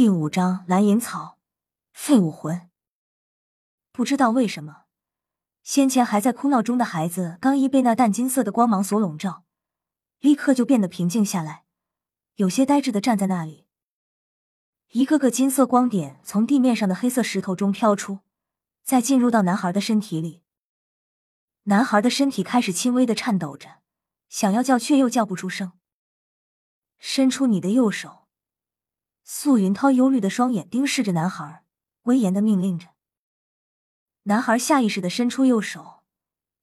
第五章蓝银草，废武魂。不知道为什么，先前还在哭闹中的孩子，刚一被那淡金色的光芒所笼罩，立刻就变得平静下来，有些呆滞的站在那里。一个个金色光点从地面上的黑色石头中飘出，再进入到男孩的身体里。男孩的身体开始轻微的颤抖着，想要叫却又叫不出声。伸出你的右手。素云涛忧虑的双眼盯视着男孩，威严的命令着。男孩下意识的伸出右手，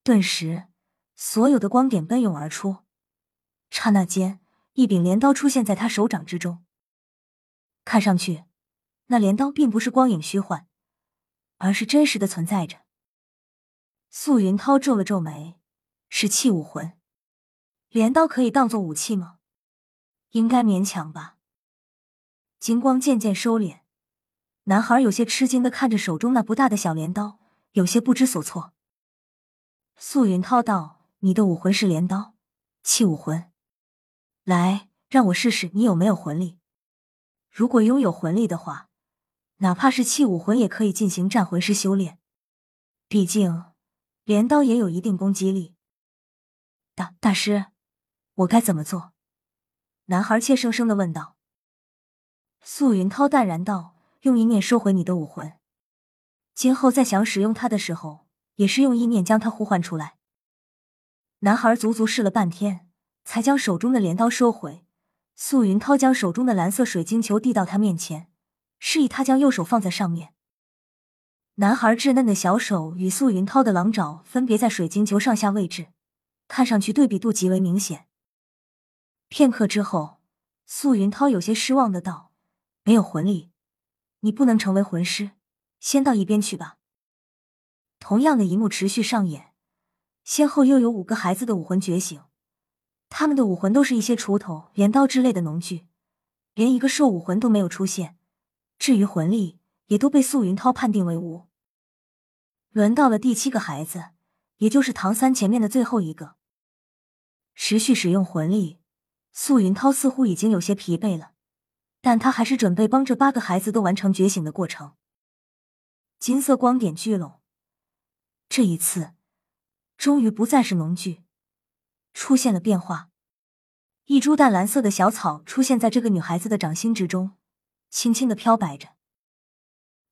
顿时，所有的光点奔涌而出。刹那间，一柄镰刀出现在他手掌之中。看上去，那镰刀并不是光影虚幻，而是真实的存在着。素云涛皱了皱眉，是器武魂，镰刀可以当做武器吗？应该勉强吧。金光渐渐收敛，男孩有些吃惊的看着手中那不大的小镰刀，有些不知所措。素云涛道：“你的武魂是镰刀，器武魂。来，让我试试你有没有魂力。如果拥有魂力的话，哪怕是器武魂也可以进行战魂师修炼。毕竟，镰刀也有一定攻击力。”大大师，我该怎么做？男孩怯生生的问道。素云涛淡然道：“用意念收回你的武魂，今后再想使用它的时候，也是用意念将它呼唤出来。”男孩足足试了半天，才将手中的镰刀收回。素云涛将手中的蓝色水晶球递到他面前，示意他将右手放在上面。男孩稚嫩的小手与素云涛的狼爪分别在水晶球上下位置，看上去对比度极为明显。片刻之后，素云涛有些失望的道。没有魂力，你不能成为魂师。先到一边去吧。同样的一幕持续上演，先后又有五个孩子的武魂觉醒，他们的武魂都是一些锄头、镰刀之类的农具，连一个兽武魂都没有出现。至于魂力，也都被素云涛判定为无。轮到了第七个孩子，也就是唐三前面的最后一个，持续使用魂力，素云涛似乎已经有些疲惫了。但他还是准备帮这八个孩子都完成觉醒的过程。金色光点聚拢，这一次终于不再是农具，出现了变化。一株淡蓝色的小草出现在这个女孩子的掌心之中，轻轻的飘摆着。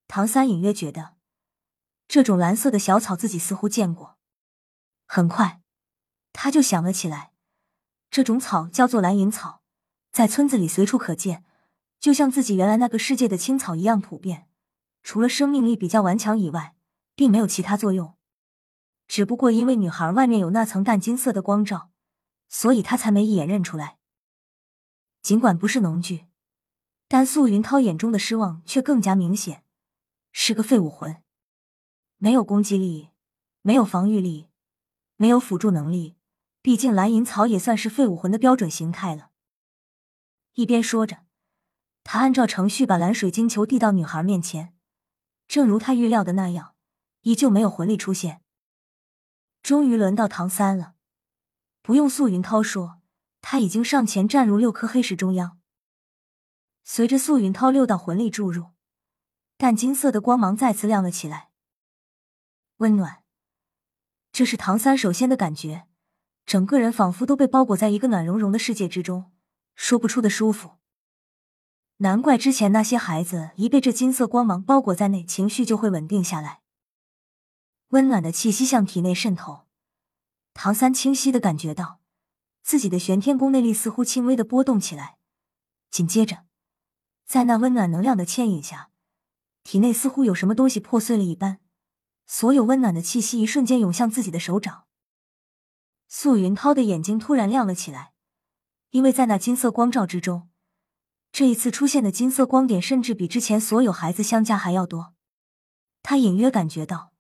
唐三隐约觉得，这种蓝色的小草自己似乎见过。很快，他就想了起来，这种草叫做蓝银草，在村子里随处可见。就像自己原来那个世界的青草一样普遍，除了生命力比较顽强以外，并没有其他作用。只不过因为女孩外面有那层淡金色的光照，所以他才没一眼认出来。尽管不是农具，但素云涛眼中的失望却更加明显，是个废武魂，没有攻击力，没有防御力，没有辅助能力。毕竟蓝银草也算是废武魂的标准形态了。一边说着。他按照程序把蓝水晶球递到女孩面前，正如他预料的那样，依旧没有魂力出现。终于轮到唐三了，不用素云涛说，他已经上前站入六颗黑石中央。随着素云涛六道魂力注入，淡金色的光芒再次亮了起来。温暖，这是唐三首先的感觉，整个人仿佛都被包裹在一个暖融融的世界之中，说不出的舒服。难怪之前那些孩子一被这金色光芒包裹在内，情绪就会稳定下来。温暖的气息向体内渗透，唐三清晰的感觉到自己的玄天宫内力似乎轻微的波动起来。紧接着，在那温暖能量的牵引下，体内似乎有什么东西破碎了一般，所有温暖的气息一瞬间涌向自己的手掌。素云涛的眼睛突然亮了起来，因为在那金色光照之中。这一次出现的金色光点，甚至比之前所有孩子相加还要多。他隐约感觉到，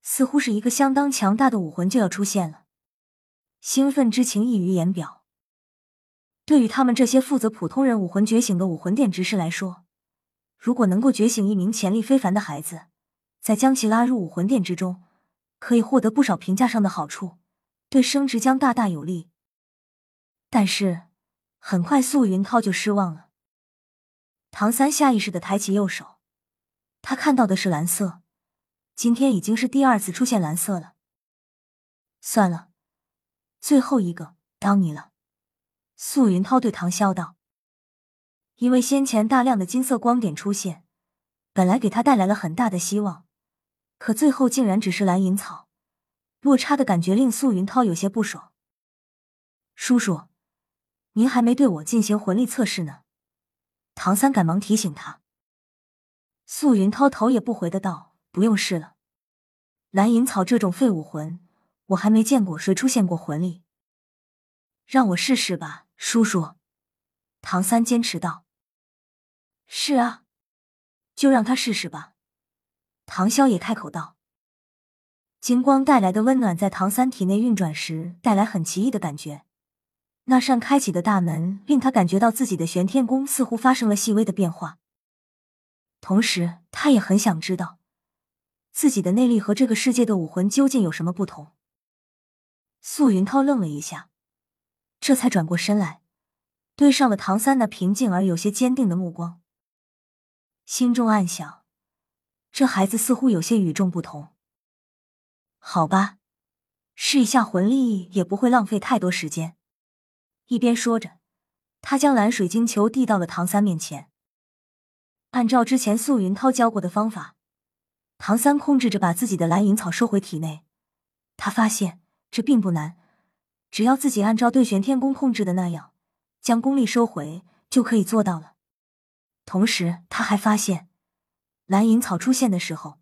似乎是一个相当强大的武魂就要出现了，兴奋之情溢于言表。对于他们这些负责普通人武魂觉醒的武魂殿执事来说，如果能够觉醒一名潜力非凡的孩子，再将其拉入武魂殿之中，可以获得不少评价上的好处，对升职将大大有利。但是，很快素云涛就失望了。唐三下意识的抬起右手，他看到的是蓝色。今天已经是第二次出现蓝色了。算了，最后一个当你了。素云涛对唐潇道：“因为先前大量的金色光点出现，本来给他带来了很大的希望，可最后竟然只是蓝银草，落差的感觉令素云涛有些不爽。”叔叔，您还没对我进行魂力测试呢。唐三赶忙提醒他。素云涛头也不回的道：“不用试了，蓝银草这种废武魂，我还没见过谁出现过魂力。让我试试吧。”叔叔，唐三坚持道：“是啊，就让他试试吧。”唐潇也开口道：“金光带来的温暖在唐三体内运转时，带来很奇异的感觉。那扇开启的大门，令他感觉到自己的玄天宫似乎发生了细微的变化。同时，他也很想知道自己的内力和这个世界的武魂究竟有什么不同。”素云涛愣了一下。这才转过身来，对上了唐三那平静而有些坚定的目光，心中暗想：这孩子似乎有些与众不同。好吧，试一下魂力也不会浪费太多时间。一边说着，他将蓝水晶球递到了唐三面前。按照之前素云涛教过的方法，唐三控制着把自己的蓝银草收回体内。他发现这并不难。只要自己按照对玄天功控制的那样，将功力收回，就可以做到了。同时，他还发现，蓝银草出现的时候，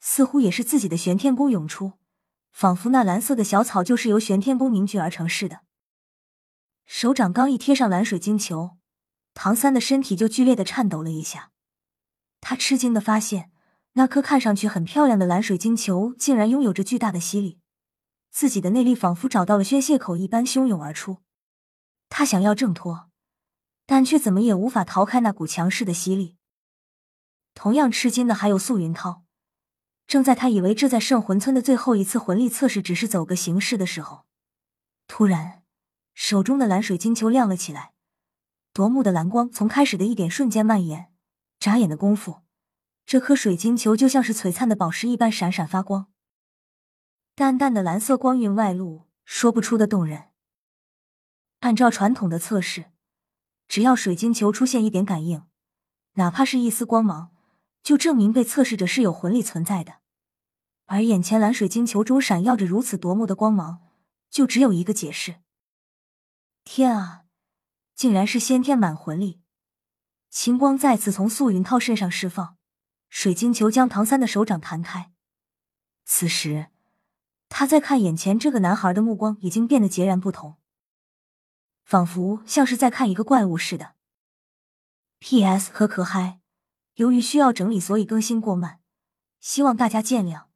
似乎也是自己的玄天功涌出，仿佛那蓝色的小草就是由玄天功凝聚而成似的。手掌刚一贴上蓝水晶球，唐三的身体就剧烈的颤抖了一下。他吃惊的发现，那颗看上去很漂亮的蓝水晶球，竟然拥有着巨大的吸力。自己的内力仿佛找到了宣泄口一般汹涌而出，他想要挣脱，但却怎么也无法逃开那股强势的吸力。同样吃惊的还有素云涛。正在他以为这在圣魂村的最后一次魂力测试只是走个形式的时候，突然手中的蓝水晶球亮了起来，夺目的蓝光从开始的一点瞬间蔓延，眨眼的功夫，这颗水晶球就像是璀璨的宝石一般闪闪发光。淡淡的蓝色光晕外露，说不出的动人。按照传统的测试，只要水晶球出现一点感应，哪怕是一丝光芒，就证明被测试者是有魂力存在的。而眼前蓝水晶球中闪耀着如此夺目的光芒，就只有一个解释：天啊，竟然是先天满魂力！晴光再次从素云涛身上释放，水晶球将唐三的手掌弹开。此时。他在看眼前这个男孩的目光已经变得截然不同，仿佛像是在看一个怪物似的。P.S. 可可嗨，由于需要整理，所以更新过慢，希望大家见谅。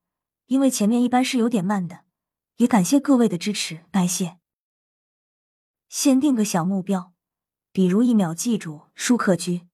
因为前面一般是有点慢的，也感谢各位的支持，感谢。先定个小目标，比如一秒记住舒克居。